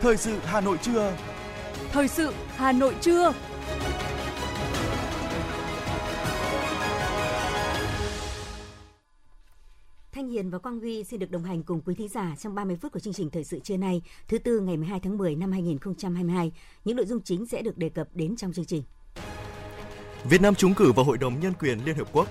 Thời sự Hà Nội trưa. Thời sự Hà Nội trưa. Thanh Hiền và Quang Huy xin được đồng hành cùng quý thính giả trong 30 phút của chương trình thời sự trưa nay, thứ tư ngày 12 tháng 10 năm 2022. Những nội dung chính sẽ được đề cập đến trong chương trình. Việt Nam trúng cử vào Hội đồng Nhân quyền Liên Hợp Quốc.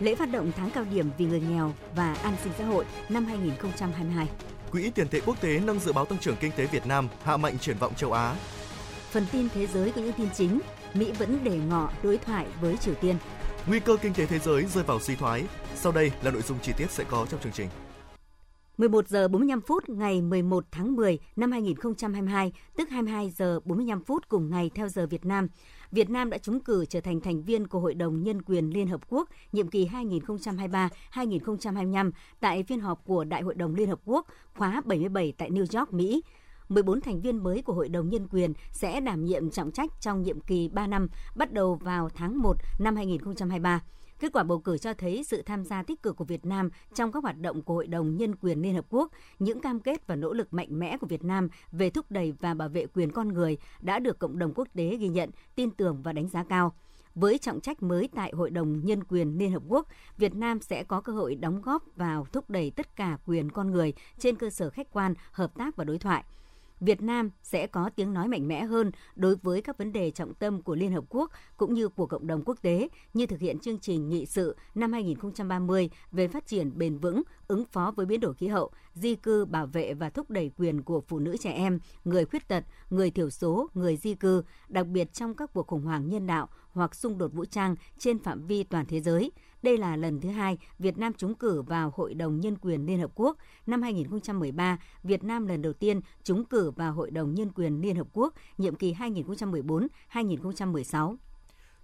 Lễ phát động tháng cao điểm vì người nghèo và an sinh xã hội năm 2022. Quỹ tiền tệ quốc tế nâng dự báo tăng trưởng kinh tế Việt Nam hạ mạnh triển vọng châu Á. Phần tin thế giới có những tin chính, Mỹ vẫn để ngỏ đối thoại với Triều Tiên. Nguy cơ kinh tế thế giới rơi vào suy thoái. Sau đây là nội dung chi tiết sẽ có trong chương trình. 11 giờ 45 phút ngày 11 tháng 10 năm 2022, tức 22 giờ 45 phút cùng ngày theo giờ Việt Nam, Việt Nam đã trúng cử trở thành thành viên của Hội đồng Nhân quyền Liên Hợp Quốc nhiệm kỳ 2023-2025 tại phiên họp của Đại hội đồng Liên Hợp Quốc khóa 77 tại New York, Mỹ. 14 thành viên mới của Hội đồng Nhân quyền sẽ đảm nhiệm trọng trách trong nhiệm kỳ 3 năm, bắt đầu vào tháng 1 năm 2023. Kết quả bầu cử cho thấy sự tham gia tích cực của Việt Nam trong các hoạt động của Hội đồng Nhân quyền Liên Hợp Quốc, những cam kết và nỗ lực mạnh mẽ của Việt Nam về thúc đẩy và bảo vệ quyền con người đã được cộng đồng quốc tế ghi nhận, tin tưởng và đánh giá cao. Với trọng trách mới tại Hội đồng Nhân quyền Liên Hợp Quốc, Việt Nam sẽ có cơ hội đóng góp vào thúc đẩy tất cả quyền con người trên cơ sở khách quan, hợp tác và đối thoại – Việt Nam sẽ có tiếng nói mạnh mẽ hơn đối với các vấn đề trọng tâm của Liên Hợp Quốc cũng như của cộng đồng quốc tế như thực hiện chương trình nghị sự năm 2030 về phát triển bền vững, ứng phó với biến đổi khí hậu, di cư, bảo vệ và thúc đẩy quyền của phụ nữ trẻ em, người khuyết tật, người thiểu số, người di cư, đặc biệt trong các cuộc khủng hoảng nhân đạo hoặc xung đột vũ trang trên phạm vi toàn thế giới – đây là lần thứ hai Việt Nam trúng cử vào Hội đồng Nhân quyền Liên Hợp Quốc. Năm 2013, Việt Nam lần đầu tiên trúng cử vào Hội đồng Nhân quyền Liên Hợp Quốc nhiệm kỳ 2014-2016.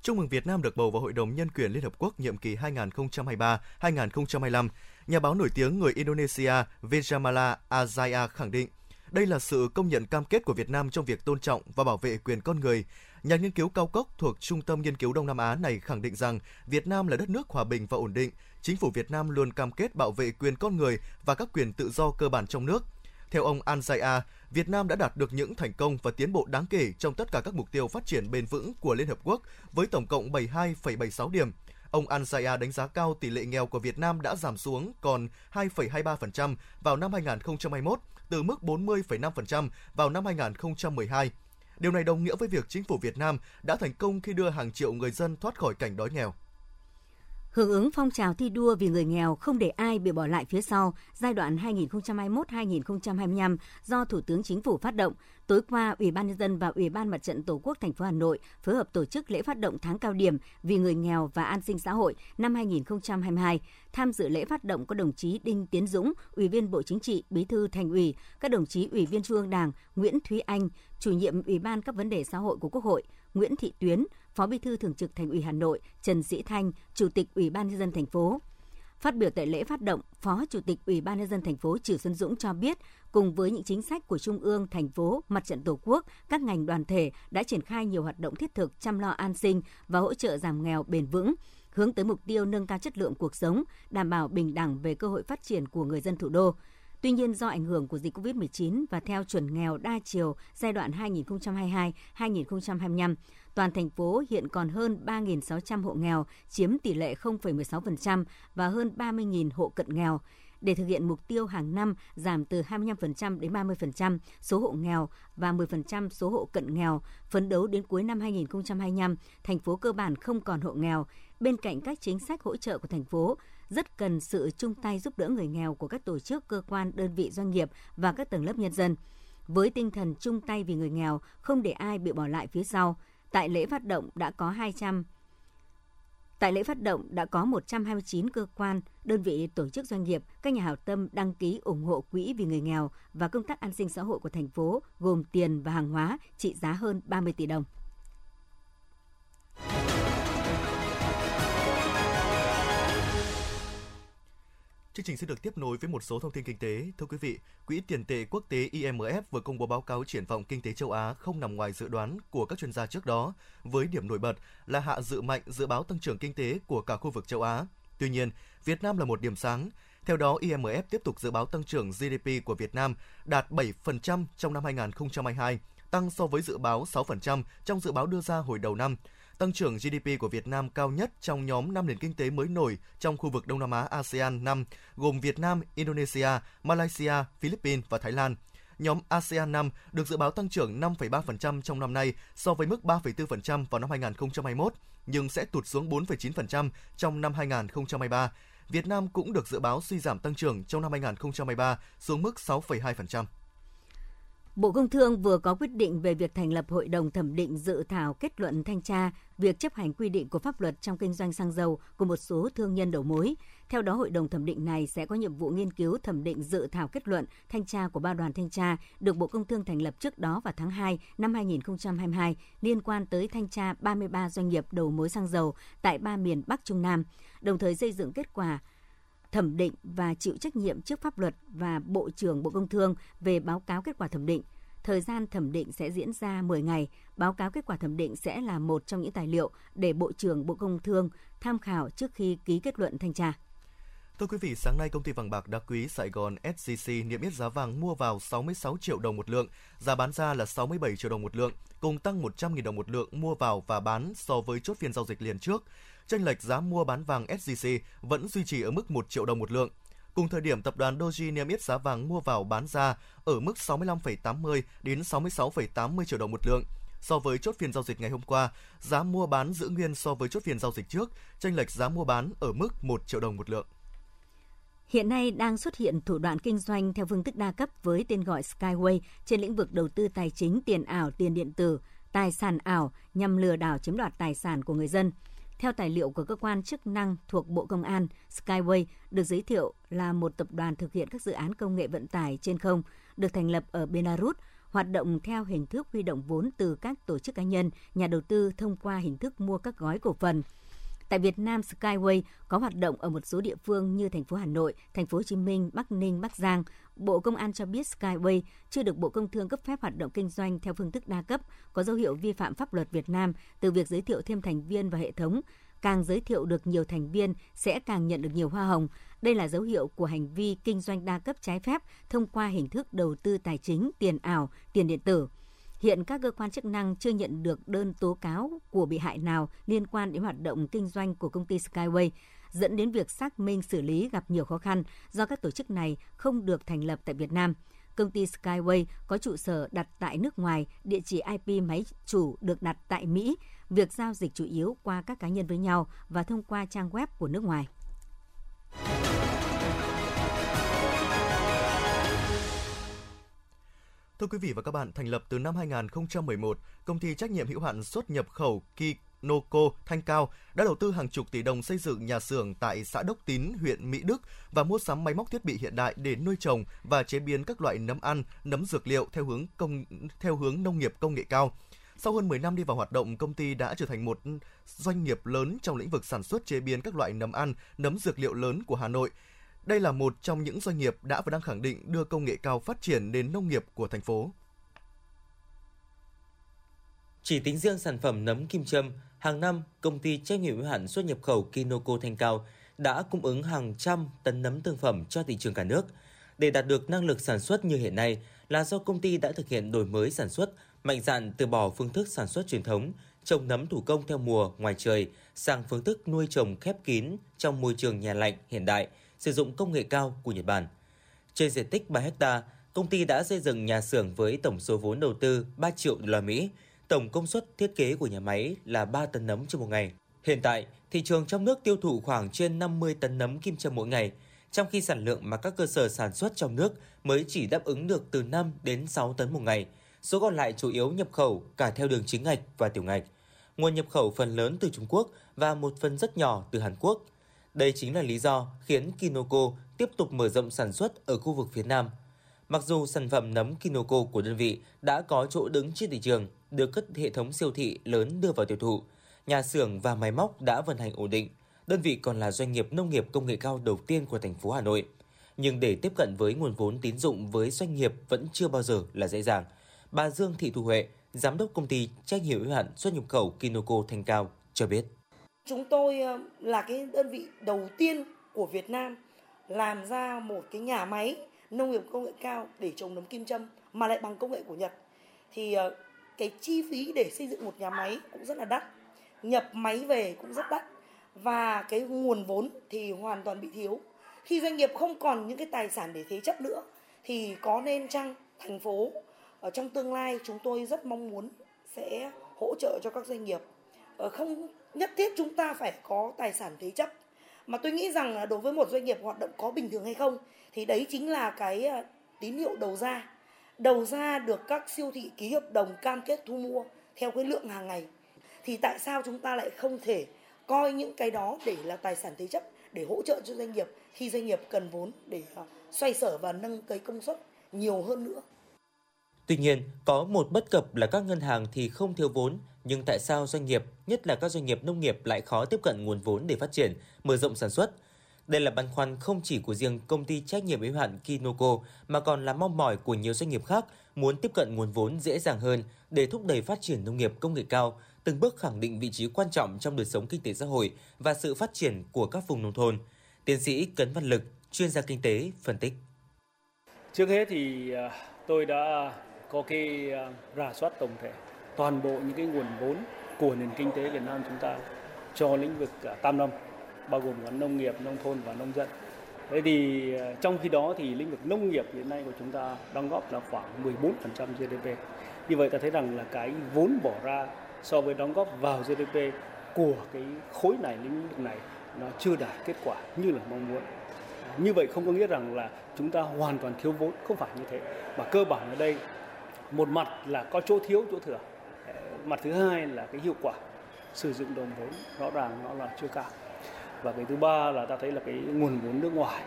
Chúc mừng Việt Nam được bầu vào Hội đồng Nhân quyền Liên Hợp Quốc nhiệm kỳ 2023-2025. Nhà báo nổi tiếng người Indonesia Vijamala Azaya khẳng định, đây là sự công nhận cam kết của Việt Nam trong việc tôn trọng và bảo vệ quyền con người, Nhà nghiên cứu cao cấp thuộc Trung tâm Nghiên cứu Đông Nam Á này khẳng định rằng Việt Nam là đất nước hòa bình và ổn định. Chính phủ Việt Nam luôn cam kết bảo vệ quyền con người và các quyền tự do cơ bản trong nước. Theo ông Anzaya, Việt Nam đã đạt được những thành công và tiến bộ đáng kể trong tất cả các mục tiêu phát triển bền vững của Liên Hợp Quốc với tổng cộng 72,76 điểm. Ông Anzaya đánh giá cao tỷ lệ nghèo của Việt Nam đã giảm xuống còn 2,23% vào năm 2021 từ mức 40,5% vào năm 2012 Điều này đồng nghĩa với việc chính phủ Việt Nam đã thành công khi đưa hàng triệu người dân thoát khỏi cảnh đói nghèo. Hưởng ứng phong trào thi đua vì người nghèo không để ai bị bỏ lại phía sau giai đoạn 2021-2025 do Thủ tướng Chính phủ phát động, tối qua Ủy ban nhân dân và Ủy ban Mặt trận Tổ quốc thành phố Hà Nội phối hợp tổ chức lễ phát động tháng cao điểm vì người nghèo và an sinh xã hội năm 2022. Tham dự lễ phát động có đồng chí Đinh Tiến Dũng, Ủy viên Bộ Chính trị, Bí thư Thành ủy, các đồng chí Ủy viên Trung ương Đảng Nguyễn Thúy Anh, Chủ nhiệm Ủy ban các vấn đề xã hội của Quốc hội, Nguyễn Thị Tuyến, Phó Bí thư Thường trực Thành ủy Hà Nội Trần Sĩ Thanh, Chủ tịch Ủy ban nhân dân thành phố. Phát biểu tại lễ phát động, Phó Chủ tịch Ủy ban nhân dân thành phố Trử Xuân Dũng cho biết, cùng với những chính sách của Trung ương, thành phố, Mặt trận Tổ quốc, các ngành đoàn thể đã triển khai nhiều hoạt động thiết thực chăm lo an sinh và hỗ trợ giảm nghèo bền vững, hướng tới mục tiêu nâng cao chất lượng cuộc sống, đảm bảo bình đẳng về cơ hội phát triển của người dân thủ đô. Tuy nhiên do ảnh hưởng của dịch COVID-19 và theo chuẩn nghèo đa chiều giai đoạn 2022-2025, toàn thành phố hiện còn hơn 3.600 hộ nghèo, chiếm tỷ lệ 0,16% và hơn 30.000 hộ cận nghèo. Để thực hiện mục tiêu hàng năm giảm từ 25% đến 30% số hộ nghèo và 10% số hộ cận nghèo, phấn đấu đến cuối năm 2025, thành phố cơ bản không còn hộ nghèo. Bên cạnh các chính sách hỗ trợ của thành phố, rất cần sự chung tay giúp đỡ người nghèo của các tổ chức, cơ quan, đơn vị doanh nghiệp và các tầng lớp nhân dân. Với tinh thần chung tay vì người nghèo, không để ai bị bỏ lại phía sau, tại lễ phát động đã có 200 Tại lễ phát động đã có 129 cơ quan, đơn vị tổ chức doanh nghiệp, các nhà hảo tâm đăng ký ủng hộ quỹ vì người nghèo và công tác an sinh xã hội của thành phố gồm tiền và hàng hóa trị giá hơn 30 tỷ đồng. Chương trình sẽ được tiếp nối với một số thông tin kinh tế. Thưa quý vị, Quỹ tiền tệ quốc tế IMF vừa công bố báo cáo triển vọng kinh tế châu Á không nằm ngoài dự đoán của các chuyên gia trước đó, với điểm nổi bật là hạ dự mạnh dự báo tăng trưởng kinh tế của cả khu vực châu Á. Tuy nhiên, Việt Nam là một điểm sáng. Theo đó, IMF tiếp tục dự báo tăng trưởng GDP của Việt Nam đạt 7% trong năm 2022, tăng so với dự báo 6% trong dự báo đưa ra hồi đầu năm. Tăng trưởng GDP của Việt Nam cao nhất trong nhóm 5 nền kinh tế mới nổi trong khu vực Đông Nam Á ASEAN 5, gồm Việt Nam, Indonesia, Malaysia, Philippines và Thái Lan. Nhóm ASEAN 5 được dự báo tăng trưởng 5,3% trong năm nay so với mức 3,4% vào năm 2021, nhưng sẽ tụt xuống 4,9% trong năm 2023. Việt Nam cũng được dự báo suy giảm tăng trưởng trong năm 2023 xuống mức 6,2%. Bộ Công Thương vừa có quyết định về việc thành lập Hội đồng thẩm định dự thảo kết luận thanh tra việc chấp hành quy định của pháp luật trong kinh doanh xăng dầu của một số thương nhân đầu mối. Theo đó, Hội đồng thẩm định này sẽ có nhiệm vụ nghiên cứu thẩm định dự thảo kết luận thanh tra của ba đoàn thanh tra được Bộ Công Thương thành lập trước đó vào tháng 2 năm 2022 liên quan tới thanh tra 33 doanh nghiệp đầu mối xăng dầu tại ba miền Bắc Trung Nam, đồng thời xây dựng kết quả thẩm định và chịu trách nhiệm trước pháp luật và Bộ trưởng Bộ Công Thương về báo cáo kết quả thẩm định. Thời gian thẩm định sẽ diễn ra 10 ngày. Báo cáo kết quả thẩm định sẽ là một trong những tài liệu để Bộ trưởng Bộ Công Thương tham khảo trước khi ký kết luận thanh tra. Thưa quý vị, sáng nay công ty vàng bạc đá quý Sài Gòn SJC niêm yết giá vàng mua vào 66 triệu đồng một lượng, giá bán ra là 67 triệu đồng một lượng, cùng tăng 100.000 đồng một lượng mua vào và bán so với chốt phiên giao dịch liền trước chênh lệch giá mua bán vàng SJC vẫn duy trì ở mức 1 triệu đồng một lượng. Cùng thời điểm, tập đoàn Doji niêm yết giá vàng mua vào bán ra ở mức 65,80 đến 66,80 triệu đồng một lượng. So với chốt phiên giao dịch ngày hôm qua, giá mua bán giữ nguyên so với chốt phiên giao dịch trước, chênh lệch giá mua bán ở mức 1 triệu đồng một lượng. Hiện nay đang xuất hiện thủ đoạn kinh doanh theo phương thức đa cấp với tên gọi Skyway trên lĩnh vực đầu tư tài chính, tiền ảo, tiền điện tử, tài sản ảo nhằm lừa đảo chiếm đoạt tài sản của người dân. Theo tài liệu của cơ quan chức năng thuộc Bộ Công an, Skyway được giới thiệu là một tập đoàn thực hiện các dự án công nghệ vận tải trên không, được thành lập ở Belarus, hoạt động theo hình thức huy động vốn từ các tổ chức cá nhân, nhà đầu tư thông qua hình thức mua các gói cổ phần. Tại Việt Nam, Skyway có hoạt động ở một số địa phương như thành phố Hà Nội, thành phố Hồ Chí Minh, Bắc Ninh, Bắc Giang. Bộ Công an cho biết Skyway chưa được Bộ Công Thương cấp phép hoạt động kinh doanh theo phương thức đa cấp, có dấu hiệu vi phạm pháp luật Việt Nam từ việc giới thiệu thêm thành viên và hệ thống. Càng giới thiệu được nhiều thành viên sẽ càng nhận được nhiều hoa hồng. Đây là dấu hiệu của hành vi kinh doanh đa cấp trái phép thông qua hình thức đầu tư tài chính, tiền ảo, tiền điện tử. Hiện các cơ quan chức năng chưa nhận được đơn tố cáo của bị hại nào liên quan đến hoạt động kinh doanh của công ty Skyway, dẫn đến việc xác minh xử lý gặp nhiều khó khăn do các tổ chức này không được thành lập tại Việt Nam. Công ty Skyway có trụ sở đặt tại nước ngoài, địa chỉ IP máy chủ được đặt tại Mỹ. Việc giao dịch chủ yếu qua các cá nhân với nhau và thông qua trang web của nước ngoài. Thưa quý vị và các bạn, thành lập từ năm 2011, công ty trách nhiệm hữu hạn xuất nhập khẩu Kinoco Thanh Cao đã đầu tư hàng chục tỷ đồng xây dựng nhà xưởng tại xã Đốc Tín, huyện Mỹ Đức và mua sắm máy móc thiết bị hiện đại để nuôi trồng và chế biến các loại nấm ăn, nấm dược liệu theo hướng công theo hướng nông nghiệp công nghệ cao. Sau hơn 10 năm đi vào hoạt động, công ty đã trở thành một doanh nghiệp lớn trong lĩnh vực sản xuất chế biến các loại nấm ăn, nấm dược liệu lớn của Hà Nội. Đây là một trong những doanh nghiệp đã và đang khẳng định đưa công nghệ cao phát triển đến nông nghiệp của thành phố. Chỉ tính riêng sản phẩm nấm kim châm, hàng năm công ty trách nhiệm hữu hạn xuất nhập khẩu Kinoco Thanh Cao đã cung ứng hàng trăm tấn nấm thương phẩm cho thị trường cả nước. Để đạt được năng lực sản xuất như hiện nay là do công ty đã thực hiện đổi mới sản xuất, mạnh dạn từ bỏ phương thức sản xuất truyền thống, trồng nấm thủ công theo mùa ngoài trời sang phương thức nuôi trồng khép kín trong môi trường nhà lạnh hiện đại – sử dụng công nghệ cao của Nhật Bản. Trên diện tích 3 ha, công ty đã xây dựng nhà xưởng với tổng số vốn đầu tư 3 triệu đô la Mỹ. Tổng công suất thiết kế của nhà máy là 3 tấn nấm trên một ngày. Hiện tại, thị trường trong nước tiêu thụ khoảng trên 50 tấn nấm kim châm mỗi ngày, trong khi sản lượng mà các cơ sở sản xuất trong nước mới chỉ đáp ứng được từ 5 đến 6 tấn một ngày. Số còn lại chủ yếu nhập khẩu cả theo đường chính ngạch và tiểu ngạch. Nguồn nhập khẩu phần lớn từ Trung Quốc và một phần rất nhỏ từ Hàn Quốc – đây chính là lý do khiến Kinoko tiếp tục mở rộng sản xuất ở khu vực phía Nam. Mặc dù sản phẩm nấm Kinoko của đơn vị đã có chỗ đứng trên thị trường, được các hệ thống siêu thị lớn đưa vào tiêu thụ, nhà xưởng và máy móc đã vận hành ổn định. Đơn vị còn là doanh nghiệp nông nghiệp công nghệ cao đầu tiên của thành phố Hà Nội. Nhưng để tiếp cận với nguồn vốn tín dụng với doanh nghiệp vẫn chưa bao giờ là dễ dàng. Bà Dương Thị Thu Huệ, giám đốc công ty trách nhiệm hữu hạn xuất nhập khẩu Kinoko Thanh Cao cho biết. Chúng tôi ờ, là cái đơn vị đầu tiên của Việt Nam làm ra một cái nhà máy nông nghiệp công nghệ cao để trồng nấm kim châm mà lại bằng công nghệ của Nhật. Thì ờ, cái chi phí để xây dựng một nhà máy cũng rất là đắt, nhập máy về cũng rất đắt và cái nguồn vốn thì hoàn toàn bị thiếu. Khi doanh nghiệp không còn những cái tài sản để thế chấp nữa thì có nên chăng thành phố, ở trong tương lai chúng tôi rất mong muốn sẽ hỗ trợ cho các doanh nghiệp? Ờ, không nhất thiết chúng ta phải có tài sản thế chấp. Mà tôi nghĩ rằng là đối với một doanh nghiệp hoạt động có bình thường hay không, thì đấy chính là cái ờ, tín hiệu đầu ra. Đầu ra được các siêu thị ký hợp đồng cam kết thu mua theo cái lượng hàng ngày. Thì tại sao chúng ta lại không thể coi những cái đó để là tài sản thế chấp, để hỗ trợ cho doanh nghiệp khi doanh nghiệp cần vốn để ờ, xoay sở và nâng cái công suất nhiều hơn nữa. Tuy nhiên, có một bất cập là các ngân hàng thì không thiếu vốn, nhưng tại sao doanh nghiệp, nhất là các doanh nghiệp nông nghiệp lại khó tiếp cận nguồn vốn để phát triển, mở rộng sản xuất? Đây là băn khoăn không chỉ của riêng công ty trách nhiệm hữu hạn Kinoco mà còn là mong mỏi của nhiều doanh nghiệp khác muốn tiếp cận nguồn vốn dễ dàng hơn để thúc đẩy phát triển nông nghiệp công nghệ cao, từng bước khẳng định vị trí quan trọng trong đời sống kinh tế xã hội và sự phát triển của các vùng nông thôn. Tiến sĩ Cấn Văn Lực, chuyên gia kinh tế, phân tích. Trước hết thì à, tôi đã có cái ờ, rà soát tổng thể toàn bộ những cái nguồn vốn của nền kinh tế Việt Nam chúng ta cho lĩnh vực ờ, tam nông bao gồm cả nông nghiệp, nông thôn và nông dân. Thế thì ờ, trong khi đó thì lĩnh vực nông nghiệp hiện nay của chúng ta đóng góp là khoảng 14% GDP. Như vậy ta thấy rằng là cái vốn bỏ ra so với đóng góp vào GDP của cái khối này lĩnh vực này nó chưa đạt kết quả như là mong muốn như vậy không có nghĩa rằng là chúng ta hoàn toàn thiếu vốn không phải như thế mà cơ bản ở đây một mặt là có chỗ thiếu chỗ thừa. Mặt thứ hai là cái hiệu quả sử dụng đồng vốn rõ ràng nó là chưa cao. Và cái thứ ba là ta thấy là cái nguồn vốn nước ngoài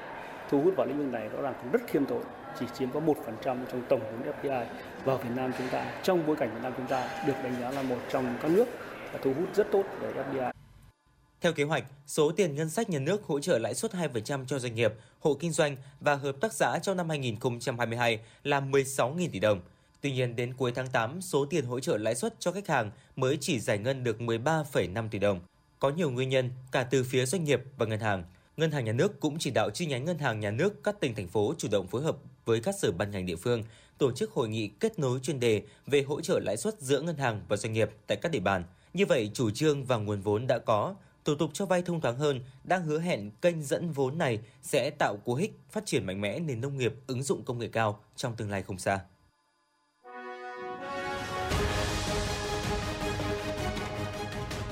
thu hút vào lĩnh vực này rõ ràng cũng rất khiêm tốn chỉ chiếm có một phần trăm trong tổng vốn FDI vào Việt Nam chúng ta trong bối cảnh Việt Nam chúng ta được đánh giá là một trong các nước thu hút rất tốt về FDI theo kế hoạch, số tiền ngân sách nhà nước hỗ trợ lãi suất 2% cho doanh nghiệp, hộ kinh doanh và hợp tác xã trong năm 2022 là 16.000 tỷ đồng. Tuy nhiên, đến cuối tháng 8, số tiền hỗ trợ lãi suất cho khách hàng mới chỉ giải ngân được 13,5 tỷ đồng. Có nhiều nguyên nhân cả từ phía doanh nghiệp và ngân hàng. Ngân hàng nhà nước cũng chỉ đạo chi nhánh ngân hàng nhà nước các tỉnh thành phố chủ động phối hợp với các sở ban ngành địa phương tổ chức hội nghị kết nối chuyên đề về hỗ trợ lãi suất giữa ngân hàng và doanh nghiệp tại các địa bàn. Như vậy, chủ trương và nguồn vốn đã có, thủ tục cho vay thông thoáng hơn đang hứa hẹn kênh dẫn vốn này sẽ tạo cú hích phát triển mạnh mẽ nền nông nghiệp ứng dụng công nghệ cao trong tương lai không xa.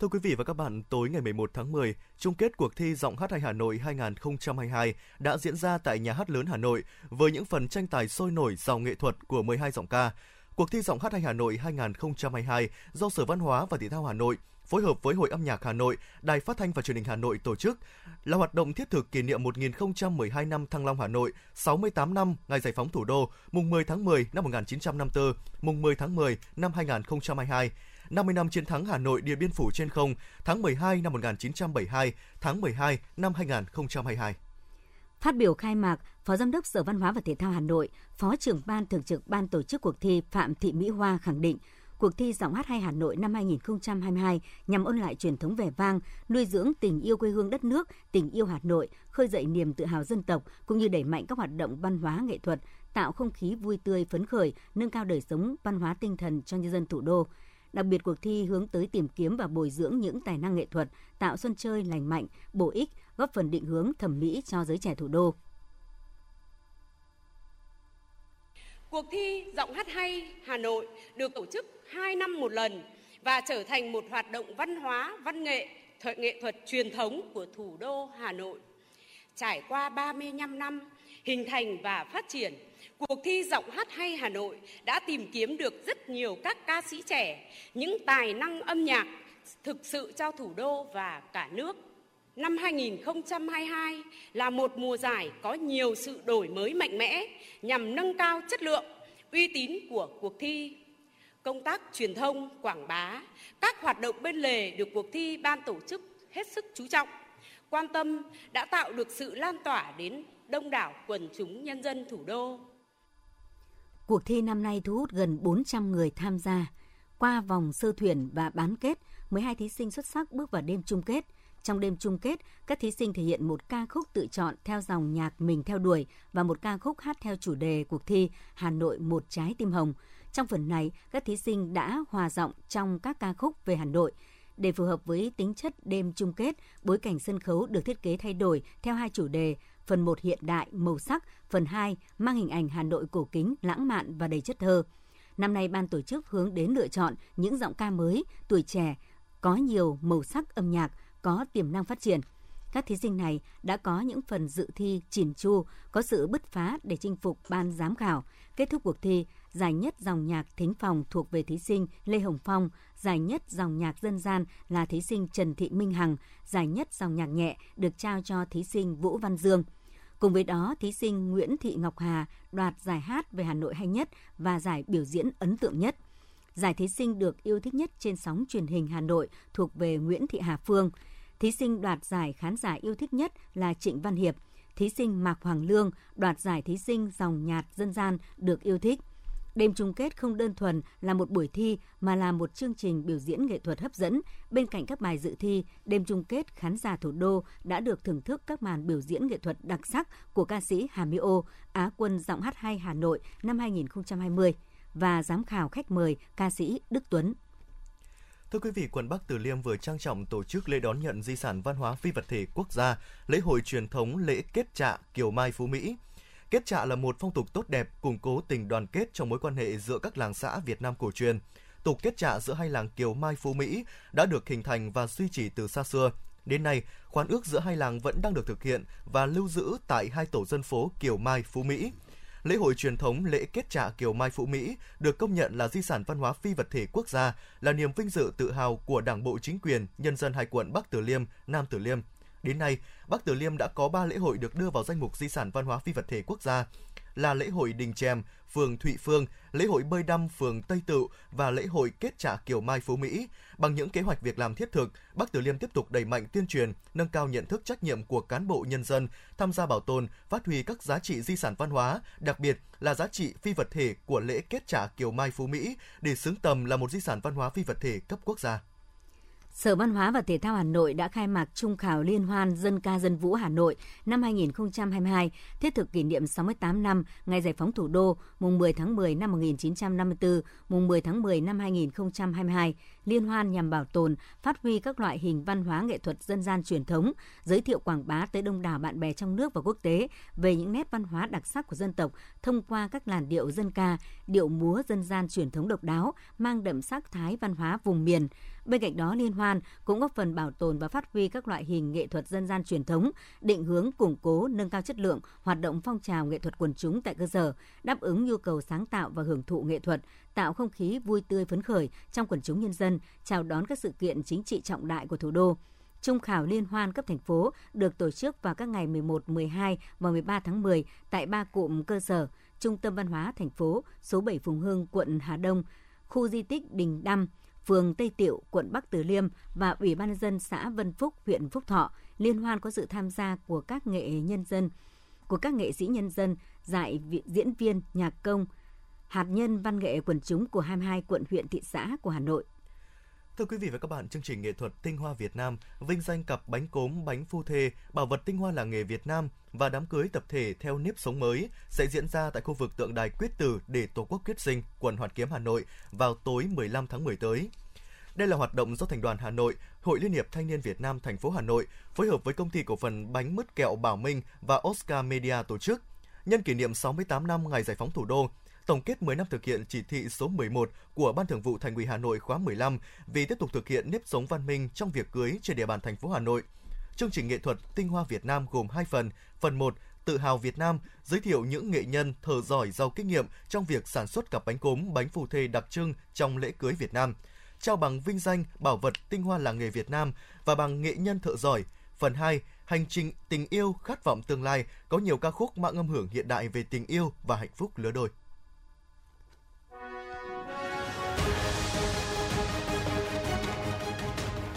Thưa quý vị và các bạn, tối ngày 11 tháng 10, chung kết cuộc thi Giọng hát hay Hà Nội 2022 đã diễn ra tại Nhà hát lớn Hà Nội với những phần tranh tài sôi nổi giàu nghệ thuật của 12 giọng ca. Cuộc thi Giọng hát hay Hà Nội 2022 do Sở Văn hóa và Thể thao Hà Nội phối hợp với Hội âm nhạc Hà Nội, Đài Phát thanh và Truyền hình Hà Nội tổ chức là hoạt động thiết thực kỷ niệm 1012 năm Thăng Long Hà Nội, 68 năm ngày giải phóng thủ đô, mùng 10 tháng 10 năm 1954, mùng 10 tháng 10 năm 2022 50 năm chiến thắng Hà Nội Điện Biên Phủ trên không tháng 12 năm 1972, tháng 12 năm 2022. Phát biểu khai mạc, Phó Giám đốc Sở Văn hóa và Thể thao Hà Nội, Phó trưởng ban thường trực ban tổ chức cuộc thi Phạm Thị Mỹ Hoa khẳng định, cuộc thi Giọng hát hay Hà Nội năm 2022 nhằm ôn lại truyền thống vẻ vang, nuôi dưỡng tình yêu quê hương đất nước, tình yêu Hà Nội, khơi dậy niềm tự hào dân tộc cũng như đẩy mạnh các hoạt động văn hóa nghệ thuật, tạo không khí vui tươi phấn khởi, nâng cao đời sống văn hóa tinh thần cho nhân dân thủ đô. Đặc biệt cuộc thi hướng tới tìm kiếm và bồi dưỡng những tài năng nghệ thuật, tạo sân chơi lành mạnh, bổ ích, góp phần định hướng thẩm mỹ cho giới trẻ thủ đô. Cuộc thi Giọng hát hay Hà Nội được tổ chức 2 năm một lần và trở thành một hoạt động văn hóa, văn nghệ, thuật nghệ thuật truyền thống của thủ đô Hà Nội. Trải qua 35 năm hình thành và phát triển, Cuộc thi giọng hát hay Hà Nội đã tìm kiếm được rất nhiều các ca sĩ trẻ, những tài năng âm nhạc thực sự cho thủ đô và cả nước. Năm 2022 là một mùa giải có nhiều sự đổi mới mạnh mẽ nhằm nâng cao chất lượng, uy tín của cuộc thi. công tác truyền thông, quảng bá, các hoạt động bên lề được cuộc thi ban tổ chức hết sức chú trọng, quan tâm đã tạo được sự lan tỏa đến đông đảo quần chúng nhân dân thủ đô. Cuộc thi năm nay thu hút gần 400 người tham gia. Qua vòng sơ tuyển và bán kết, 12 thí sinh xuất sắc bước vào đêm chung kết. Trong đêm chung kết, các thí sinh thể hiện một ca khúc tự chọn theo dòng nhạc mình theo đuổi và một ca khúc hát theo chủ đề cuộc thi Hà Nội một trái tim hồng. Trong phần này, các thí sinh đã hòa giọng trong các ca khúc về Hà Nội. Để phù hợp với tính chất đêm chung kết, bối cảnh sân khấu được thiết kế thay đổi theo hai chủ đề phần 1 hiện đại, màu sắc, phần 2 mang hình ảnh Hà Nội cổ kính, lãng mạn và đầy chất thơ. Năm nay ban tổ chức hướng đến lựa chọn những giọng ca mới, tuổi trẻ, có nhiều màu sắc âm nhạc, có tiềm năng phát triển. Các thí sinh này đã có những phần dự thi chỉn chu, có sự bứt phá để chinh phục ban giám khảo. Kết thúc cuộc thi, giải nhất dòng nhạc thính phòng thuộc về thí sinh Lê Hồng Phong, giải nhất dòng nhạc dân gian là thí sinh Trần Thị Minh Hằng, giải nhất dòng nhạc nhẹ được trao cho thí sinh Vũ Văn Dương. Cùng với đó, thí sinh Nguyễn Thị Ngọc Hà đoạt giải hát về Hà Nội hay nhất và giải biểu diễn ấn tượng nhất. Giải thí sinh được yêu thích nhất trên sóng truyền hình Hà Nội thuộc về Nguyễn Thị Hà Phương. Thí sinh đoạt giải khán giả yêu thích nhất là Trịnh Văn Hiệp. Thí sinh Mạc Hoàng Lương đoạt giải thí sinh dòng nhạc dân gian được yêu thích. Đêm chung kết không đơn thuần là một buổi thi mà là một chương trình biểu diễn nghệ thuật hấp dẫn. Bên cạnh các bài dự thi, đêm chung kết khán giả thủ đô đã được thưởng thức các màn biểu diễn nghệ thuật đặc sắc của ca sĩ Hà Mi Ô, Á quân giọng hát hay Hà Nội năm 2020 và giám khảo khách mời ca sĩ Đức Tuấn. Thưa quý vị, quận Bắc Từ Liêm vừa trang trọng tổ chức lễ đón nhận di sản văn hóa phi vật thể quốc gia, lễ hội truyền thống lễ kết trạ Kiều Mai Phú Mỹ. Kết trạ là một phong tục tốt đẹp, củng cố tình đoàn kết trong mối quan hệ giữa các làng xã Việt Nam cổ truyền. Tục kết trạ giữa hai làng Kiều Mai Phú Mỹ đã được hình thành và duy trì từ xa xưa. Đến nay, khoan ước giữa hai làng vẫn đang được thực hiện và lưu giữ tại hai tổ dân phố Kiều Mai Phú Mỹ. Lễ hội truyền thống lễ kết trạ Kiều Mai Phú Mỹ được công nhận là di sản văn hóa phi vật thể quốc gia, là niềm vinh dự tự hào của Đảng bộ chính quyền, nhân dân hai quận Bắc Từ Liêm, Nam Từ Liêm. Đến nay, Bắc Từ Liêm đã có 3 lễ hội được đưa vào danh mục di sản văn hóa phi vật thể quốc gia là lễ hội Đình Chèm, phường Thụy Phương, lễ hội Bơi Đăm, phường Tây Tựu và lễ hội Kết Trả Kiều Mai Phú Mỹ. Bằng những kế hoạch việc làm thiết thực, Bắc Từ Liêm tiếp tục đẩy mạnh tuyên truyền, nâng cao nhận thức trách nhiệm của cán bộ nhân dân, tham gia bảo tồn, phát huy các giá trị di sản văn hóa, đặc biệt là giá trị phi vật thể của lễ Kết Trả Kiều Mai Phú Mỹ để xứng tầm là một di sản văn hóa phi vật thể cấp quốc gia. Sở Văn hóa và Thể thao Hà Nội đã khai mạc Trung khảo Liên hoan Dân ca Dân vũ Hà Nội năm 2022, thiết thực kỷ niệm 68 năm ngày giải phóng thủ đô, mùng 10 tháng 10 năm 1954, mùng 10 tháng 10 năm 2022. Liên hoan nhằm bảo tồn, phát huy các loại hình văn hóa nghệ thuật dân gian truyền thống, giới thiệu quảng bá tới đông đảo bạn bè trong nước và quốc tế về những nét văn hóa đặc sắc của dân tộc thông qua các làn điệu dân ca, điệu múa dân gian truyền thống độc đáo, mang đậm sắc thái văn hóa vùng miền. Bên cạnh đó, liên hoan cũng góp phần bảo tồn và phát huy các loại hình nghệ thuật dân gian truyền thống, định hướng củng cố, nâng cao chất lượng hoạt động phong trào nghệ thuật quần chúng tại cơ sở, đáp ứng nhu cầu sáng tạo và hưởng thụ nghệ thuật, tạo không khí vui tươi phấn khởi trong quần chúng nhân dân, chào đón các sự kiện chính trị trọng đại của thủ đô. Trung khảo liên hoan cấp thành phố được tổ chức vào các ngày 11, 12 và 13 tháng 10 tại ba cụm cơ sở, Trung tâm Văn hóa thành phố, số 7 Phùng Hưng, quận Hà Đông, khu di tích Đình Đăm, phường Tây Tiệu, quận Bắc Từ Liêm và Ủy ban nhân dân xã Vân Phúc, huyện Phúc Thọ. Liên hoan có sự tham gia của các nghệ nhân dân, của các nghệ sĩ nhân dân, giải diễn viên, nhạc công, hạt nhân văn nghệ quần chúng của 22 quận huyện thị xã của Hà Nội. Thưa quý vị và các bạn, chương trình nghệ thuật Tinh Hoa Việt Nam vinh danh cặp bánh cốm, bánh phu thê, bảo vật tinh hoa làng nghề Việt Nam và đám cưới tập thể theo nếp sống mới sẽ diễn ra tại khu vực tượng đài quyết tử để Tổ quốc quyết sinh, quận Hoàn Kiếm, Hà Nội vào tối 15 tháng 10 tới. Đây là hoạt động do Thành đoàn Hà Nội, Hội Liên hiệp Thanh niên Việt Nam thành phố Hà Nội phối hợp với công ty cổ phần bánh mứt kẹo Bảo Minh và Oscar Media tổ chức. Nhân kỷ niệm 68 năm ngày giải phóng thủ đô, tổng kết 10 năm thực hiện chỉ thị số 11 của Ban Thường vụ Thành ủy Hà Nội khóa 15 vì tiếp tục thực hiện nếp sống văn minh trong việc cưới trên địa bàn thành phố Hà Nội. Chương trình nghệ thuật Tinh Hoa Việt Nam gồm hai phần. Phần 1 Tự hào Việt Nam giới thiệu những nghệ nhân thợ giỏi giàu kinh nghiệm trong việc sản xuất cặp bánh cốm, bánh phù thê đặc trưng trong lễ cưới Việt Nam. Trao bằng vinh danh bảo vật tinh hoa làng nghề Việt Nam và bằng nghệ nhân thợ giỏi. Phần 2 Hành trình tình yêu khát vọng tương lai có nhiều ca khúc mang âm hưởng hiện đại về tình yêu và hạnh phúc lứa đôi.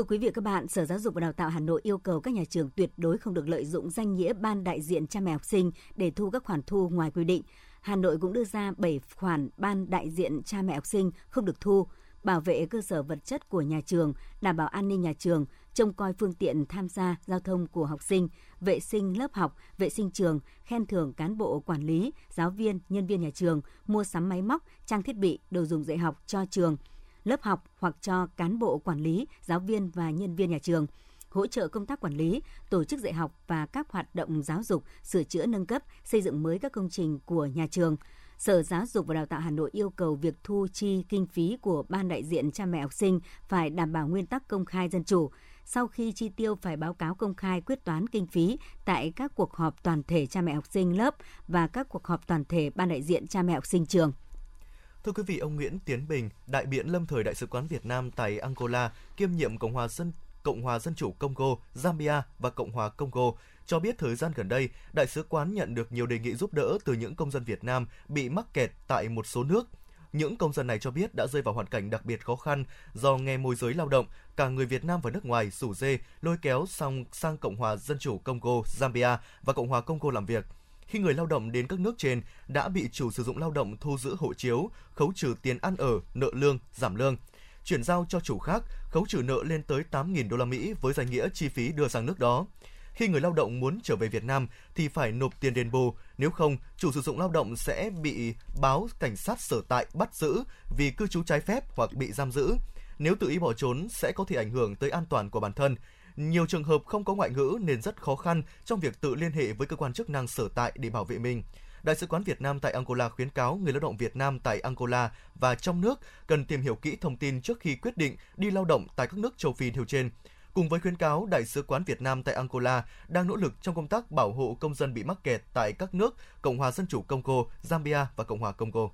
Thưa quý vị và các bạn, Sở Giáo dục và Đào tạo Hà Nội yêu cầu các nhà trường tuyệt đối không được lợi dụng danh nghĩa ban đại diện cha mẹ học sinh để thu các khoản thu ngoài quy định. Hà Nội cũng đưa ra 7 khoản ban đại diện cha mẹ học sinh không được thu, bảo vệ cơ sở vật chất của nhà trường, đảm bảo an ninh nhà trường, trông coi phương tiện tham gia giao thông của học sinh, vệ sinh lớp học, vệ sinh trường, khen thưởng cán bộ quản lý, giáo viên, nhân viên nhà trường, mua sắm máy móc, trang thiết bị, đồ dùng dạy học cho trường, lớp học hoặc cho cán bộ quản lý, giáo viên và nhân viên nhà trường hỗ trợ công tác quản lý, tổ chức dạy học và các hoạt động giáo dục, sửa chữa nâng cấp, xây dựng mới các công trình của nhà trường. Sở Giáo dục và Đào tạo Hà Nội yêu cầu việc thu chi kinh phí của ban đại diện cha mẹ học sinh phải đảm bảo nguyên tắc công khai dân chủ. Sau khi chi tiêu phải báo cáo công khai quyết toán kinh phí tại các cuộc họp toàn thể cha mẹ học sinh lớp và các cuộc họp toàn thể ban đại diện cha mẹ học sinh trường. Thưa quý vị, ông Nguyễn Tiến Bình, đại biện lâm thời Đại sứ quán Việt Nam tại Angola, kiêm nhiệm Cộng hòa Dân Cộng hòa Dân chủ Congo, Zambia và Cộng hòa Congo cho biết thời gian gần đây, đại sứ quán nhận được nhiều đề nghị giúp đỡ từ những công dân Việt Nam bị mắc kẹt tại một số nước. Những công dân này cho biết đã rơi vào hoàn cảnh đặc biệt khó khăn do nghe môi giới lao động, cả người Việt Nam và nước ngoài rủ dê lôi kéo sang sang Cộng hòa Dân chủ Congo, Zambia và Cộng hòa Congo làm việc khi người lao động đến các nước trên đã bị chủ sử dụng lao động thu giữ hộ chiếu, khấu trừ tiền ăn ở, nợ lương, giảm lương, chuyển giao cho chủ khác, khấu trừ nợ lên tới 8.000 đô la Mỹ với danh nghĩa chi phí đưa sang nước đó. Khi người lao động muốn trở về Việt Nam thì phải nộp tiền đền bù, nếu không, chủ sử dụng lao động sẽ bị báo cảnh sát sở tại bắt giữ vì cư trú trái phép hoặc bị giam giữ. Nếu tự ý bỏ trốn sẽ có thể ảnh hưởng tới an toàn của bản thân. Nhiều trường hợp không có ngoại ngữ nên rất khó khăn trong việc tự liên hệ với cơ quan chức năng sở tại để bảo vệ mình. Đại sứ quán Việt Nam tại Angola khuyến cáo người lao động Việt Nam tại Angola và trong nước cần tìm hiểu kỹ thông tin trước khi quyết định đi lao động tại các nước châu Phi nêu trên. Cùng với khuyến cáo, Đại sứ quán Việt Nam tại Angola đang nỗ lực trong công tác bảo hộ công dân bị mắc kẹt tại các nước Cộng hòa Dân chủ Congo, Zambia và Cộng hòa Congo.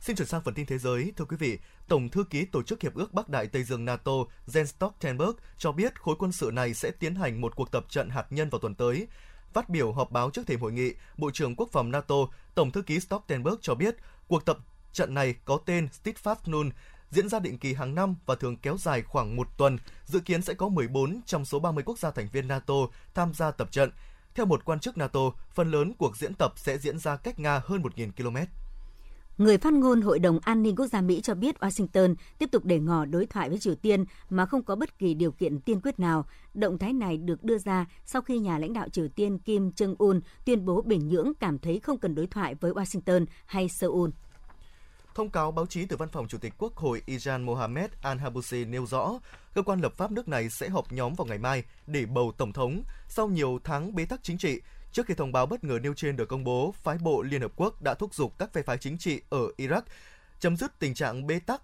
Xin chuyển sang phần tin thế giới. Thưa quý vị, Tổng thư ký Tổ chức Hiệp ước Bắc Đại Tây Dương NATO Jens Stoltenberg cho biết khối quân sự này sẽ tiến hành một cuộc tập trận hạt nhân vào tuần tới. Phát biểu họp báo trước thềm hội nghị, Bộ trưởng Quốc phòng NATO, Tổng thư ký Stoltenberg cho biết cuộc tập trận này có tên Steadfast diễn ra định kỳ hàng năm và thường kéo dài khoảng một tuần, dự kiến sẽ có 14 trong số 30 quốc gia thành viên NATO tham gia tập trận. Theo một quan chức NATO, phần lớn cuộc diễn tập sẽ diễn ra cách Nga hơn 1.000 km. Người phát ngôn Hội đồng An ninh Quốc gia Mỹ cho biết Washington tiếp tục để ngỏ đối thoại với Triều Tiên mà không có bất kỳ điều kiện tiên quyết nào. Động thái này được đưa ra sau khi nhà lãnh đạo Triều Tiên Kim Jong-un tuyên bố Bình Nhưỡng cảm thấy không cần đối thoại với Washington hay Seoul. Thông cáo báo chí từ Văn phòng Chủ tịch Quốc hội Iran Mohamed Al-Habusi nêu rõ, cơ quan lập pháp nước này sẽ họp nhóm vào ngày mai để bầu tổng thống sau nhiều tháng bế tắc chính trị Trước khi thông báo bất ngờ nêu trên được công bố, phái bộ Liên Hợp Quốc đã thúc giục các phe phái chính trị ở Iraq chấm dứt tình trạng bế tắc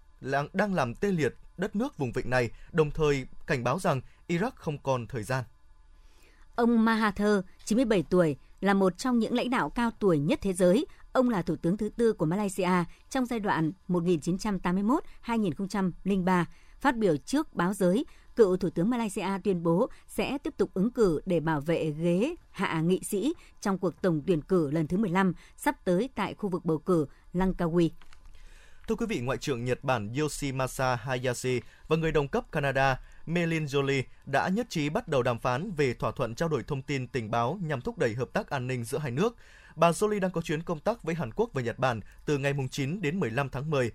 đang làm tê liệt đất nước vùng vịnh này, đồng thời cảnh báo rằng Iraq không còn thời gian. Ông Mahathir, 97 tuổi, là một trong những lãnh đạo cao tuổi nhất thế giới. Ông là thủ tướng thứ tư của Malaysia trong giai đoạn 1981-2003. Phát biểu trước báo giới, cựu Thủ tướng Malaysia tuyên bố sẽ tiếp tục ứng cử để bảo vệ ghế hạ nghị sĩ trong cuộc tổng tuyển cử lần thứ 15 sắp tới tại khu vực bầu cử Langkawi. Thưa quý vị, Ngoại trưởng Nhật Bản Yoshimasa Hayashi và người đồng cấp Canada Melin Jolie đã nhất trí bắt đầu đàm phán về thỏa thuận trao đổi thông tin tình báo nhằm thúc đẩy hợp tác an ninh giữa hai nước. Bà Jolie đang có chuyến công tác với Hàn Quốc và Nhật Bản từ ngày 9 đến 15 tháng 10.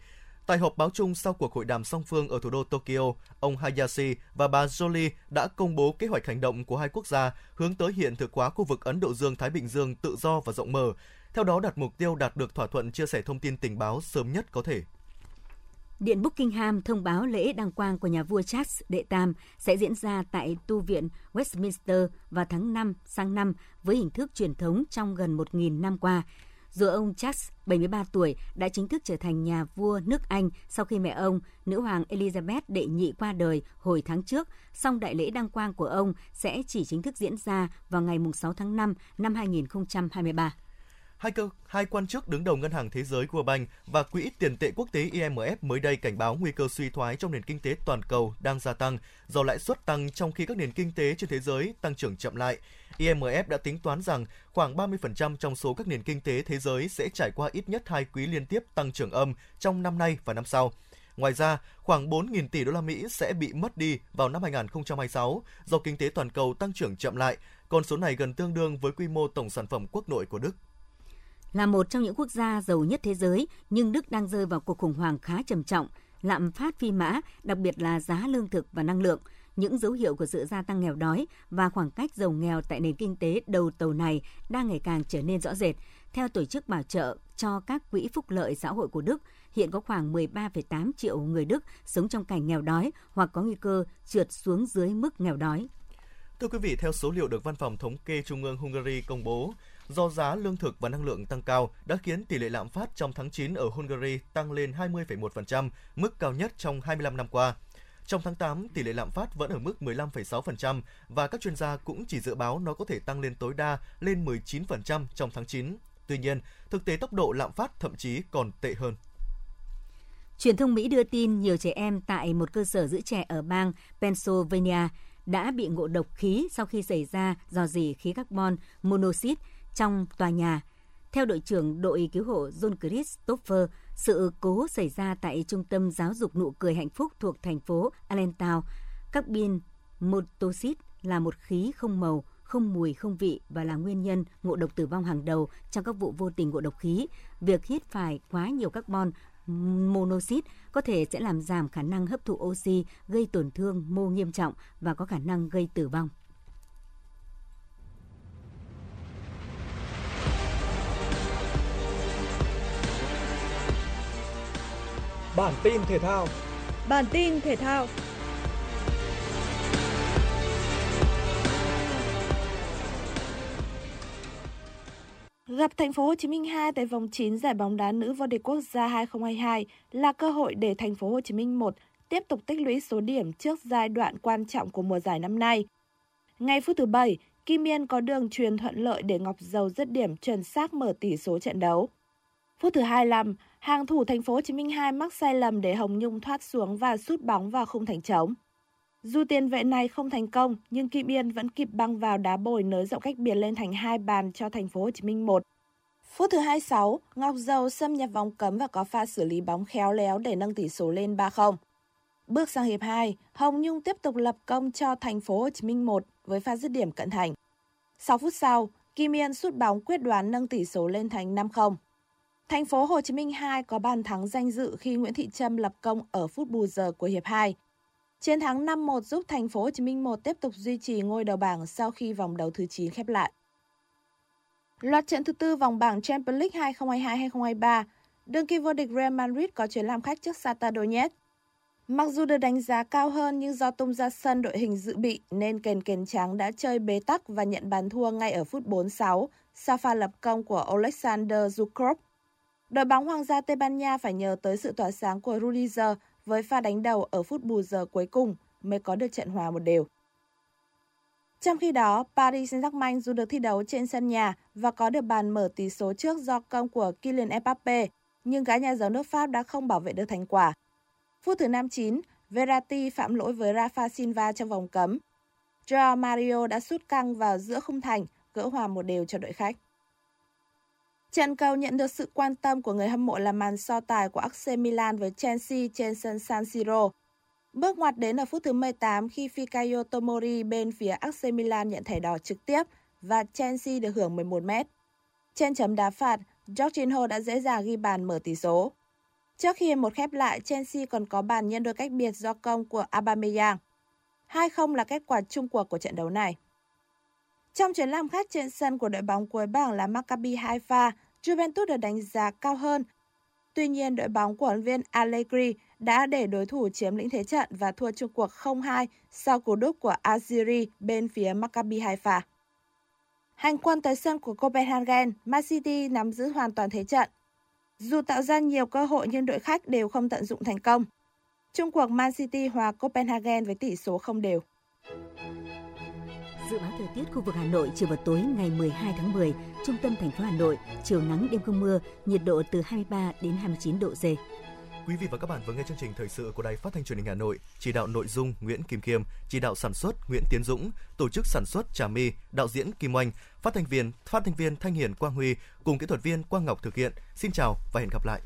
Tại họp báo chung sau cuộc hội đàm song phương ở thủ đô Tokyo, ông Hayashi và bà Jolie đã công bố kế hoạch hành động của hai quốc gia hướng tới hiện thực hóa khu vực Ấn Độ Dương-Thái Bình Dương tự do và rộng mở, theo đó đặt mục tiêu đạt được thỏa thuận chia sẻ thông tin tình báo sớm nhất có thể. Điện Buckingham thông báo lễ đăng quang của nhà vua Charles đệ Tam sẽ diễn ra tại tu viện Westminster vào tháng 5 sang năm với hình thức truyền thống trong gần 1.000 năm qua. Dù ông Charles, 73 tuổi, đã chính thức trở thành nhà vua nước Anh sau khi mẹ ông, nữ hoàng Elizabeth đệ nhị qua đời hồi tháng trước, song đại lễ đăng quang của ông sẽ chỉ chính thức diễn ra vào ngày 6 tháng 5 năm 2023 hai cơ hai quan chức đứng đầu ngân hàng thế giới World Bank và quỹ tiền tệ quốc tế IMF mới đây cảnh báo nguy cơ suy thoái trong nền kinh tế toàn cầu đang gia tăng do lãi suất tăng trong khi các nền kinh tế trên thế giới tăng trưởng chậm lại. IMF đã tính toán rằng khoảng 30% trong số các nền kinh tế thế giới sẽ trải qua ít nhất hai quý liên tiếp tăng trưởng âm trong năm nay và năm sau. Ngoài ra, khoảng 4.000 tỷ đô la Mỹ sẽ bị mất đi vào năm 2026 do kinh tế toàn cầu tăng trưởng chậm lại, con số này gần tương đương với quy mô tổng sản phẩm quốc nội của Đức. Là một trong những quốc gia giàu nhất thế giới, nhưng Đức đang rơi vào cuộc khủng hoảng khá trầm trọng, lạm phát phi mã, đặc biệt là giá lương thực và năng lượng. Những dấu hiệu của sự gia tăng nghèo đói và khoảng cách giàu nghèo tại nền kinh tế đầu tàu này đang ngày càng trở nên rõ rệt. Theo Tổ chức Bảo trợ cho các quỹ phúc lợi xã hội của Đức, hiện có khoảng 13,8 triệu người Đức sống trong cảnh nghèo đói hoặc có nguy cơ trượt xuống dưới mức nghèo đói. Thưa quý vị, theo số liệu được Văn phòng Thống kê Trung ương Hungary công bố, do giá lương thực và năng lượng tăng cao đã khiến tỷ lệ lạm phát trong tháng 9 ở Hungary tăng lên 20,1%, mức cao nhất trong 25 năm qua. Trong tháng 8, tỷ lệ lạm phát vẫn ở mức 15,6% và các chuyên gia cũng chỉ dự báo nó có thể tăng lên tối đa lên 19% trong tháng 9. Tuy nhiên, thực tế tốc độ lạm phát thậm chí còn tệ hơn. Truyền thông Mỹ đưa tin nhiều trẻ em tại một cơ sở giữ trẻ ở bang Pennsylvania đã bị ngộ độc khí sau khi xảy ra dò dỉ khí carbon monoxide trong tòa nhà. Theo đội trưởng đội cứu hộ John Christopher, sự cố xảy ra tại Trung tâm Giáo dục Nụ cười Hạnh phúc thuộc thành phố Allentown. Carbon motoxit là một khí không màu, không mùi, không vị và là nguyên nhân ngộ độc tử vong hàng đầu trong các vụ vô tình ngộ độc khí. Việc hít phải quá nhiều carbon monoxit có thể sẽ làm giảm khả năng hấp thụ oxy, gây tổn thương mô nghiêm trọng và có khả năng gây tử vong. Bản tin thể thao Bản tin thể thao Gặp thành phố Hồ Chí Minh 2 tại vòng 9 giải bóng đá nữ vô địch quốc gia 2022 là cơ hội để thành phố Hồ Chí Minh 1 tiếp tục tích lũy số điểm trước giai đoạn quan trọng của mùa giải năm nay. Ngay phút thứ 7, Kim Yên có đường truyền thuận lợi để Ngọc Dầu dứt điểm chuẩn xác mở tỷ số trận đấu. Phút thứ 25, hàng thủ thành phố Hồ Chí Minh 2 mắc sai lầm để Hồng Nhung thoát xuống và sút bóng vào khung thành trống. Dù tiền vệ này không thành công, nhưng Kim Yên vẫn kịp băng vào đá bồi nới rộng cách biệt lên thành hai bàn cho thành phố Hồ Chí Minh 1. Phút thứ 26, Ngọc Dầu xâm nhập vòng cấm và có pha xử lý bóng khéo léo để nâng tỷ số lên 3-0. Bước sang hiệp 2, Hồng Nhung tiếp tục lập công cho thành phố Hồ Chí Minh 1 với pha dứt điểm cận thành. 6 phút sau, Kim Yên sút bóng quyết đoán nâng tỷ số lên thành 5-0. Thành phố Hồ Chí Minh 2 có bàn thắng danh dự khi Nguyễn Thị Trâm lập công ở phút bù giờ của hiệp 2. Chiến thắng 5-1 giúp thành phố Hồ Chí Minh 1 tiếp tục duy trì ngôi đầu bảng sau khi vòng đấu thứ 9 khép lại. Loạt trận thứ tư vòng bảng Champions League 2022-2023, đương kim vô địch Real Madrid có chuyến làm khách trước Shakhtar Donetsk. Mặc dù được đánh giá cao hơn nhưng do tung ra sân đội hình dự bị nên kèn kèn trắng đã chơi bế tắc và nhận bàn thua ngay ở phút 46 sau pha lập công của Alexander Zukov. Đội bóng Hoàng gia Tây Ban Nha phải nhờ tới sự tỏa sáng của Rudiger với pha đánh đầu ở phút bù giờ cuối cùng mới có được trận hòa một đều. Trong khi đó, Paris Saint-Germain dù được thi đấu trên sân nhà và có được bàn mở tỷ số trước do công của Kylian Mbappe, nhưng gái nhà giàu nước Pháp đã không bảo vệ được thành quả. Phút thứ 59, Verratti phạm lỗi với Rafa Silva trong vòng cấm. Joao Mario đã sút căng vào giữa khung thành, gỡ hòa một đều cho đội khách. Trận cầu nhận được sự quan tâm của người hâm mộ là màn so tài của AC Milan với Chelsea trên sân San Siro. Bước ngoặt đến ở phút thứ 18 khi Fikayo Tomori bên phía AC Milan nhận thẻ đỏ trực tiếp và Chelsea được hưởng 11 mét. Trên chấm đá phạt, Jorginho đã dễ dàng ghi bàn mở tỷ số. Trước khi một khép lại, Chelsea còn có bàn nhân đôi cách biệt do công của Aubameyang. 2-0 là kết quả chung cuộc của trận đấu này. Trong chuyến làm khách trên sân của đội bóng cuối bảng là Maccabi Haifa, Juventus được đánh giá cao hơn. Tuy nhiên, đội bóng của huấn viên Allegri đã để đối thủ chiếm lĩnh thế trận và thua chung cuộc 0-2 sau cú đúp của Aziri bên phía Maccabi Haifa. Hành quân tới sân của Copenhagen, Man City nắm giữ hoàn toàn thế trận. Dù tạo ra nhiều cơ hội nhưng đội khách đều không tận dụng thành công. Trung cuộc Man City hòa Copenhagen với tỷ số không đều. Dự báo thời tiết khu vực Hà Nội chiều và tối ngày 12 tháng 10, trung tâm thành phố Hà Nội, chiều nắng đêm không mưa, nhiệt độ từ 23 đến 29 độ C. Quý vị và các bạn vừa nghe chương trình thời sự của Đài Phát thanh Truyền hình Hà Nội, chỉ đạo nội dung Nguyễn Kim Kiêm chỉ đạo sản xuất Nguyễn Tiến Dũng, tổ chức sản xuất Trà My, đạo diễn Kim Oanh, phát thanh viên phát thanh viên Thanh Hiền Quang Huy cùng kỹ thuật viên Quang Ngọc thực hiện. Xin chào và hẹn gặp lại.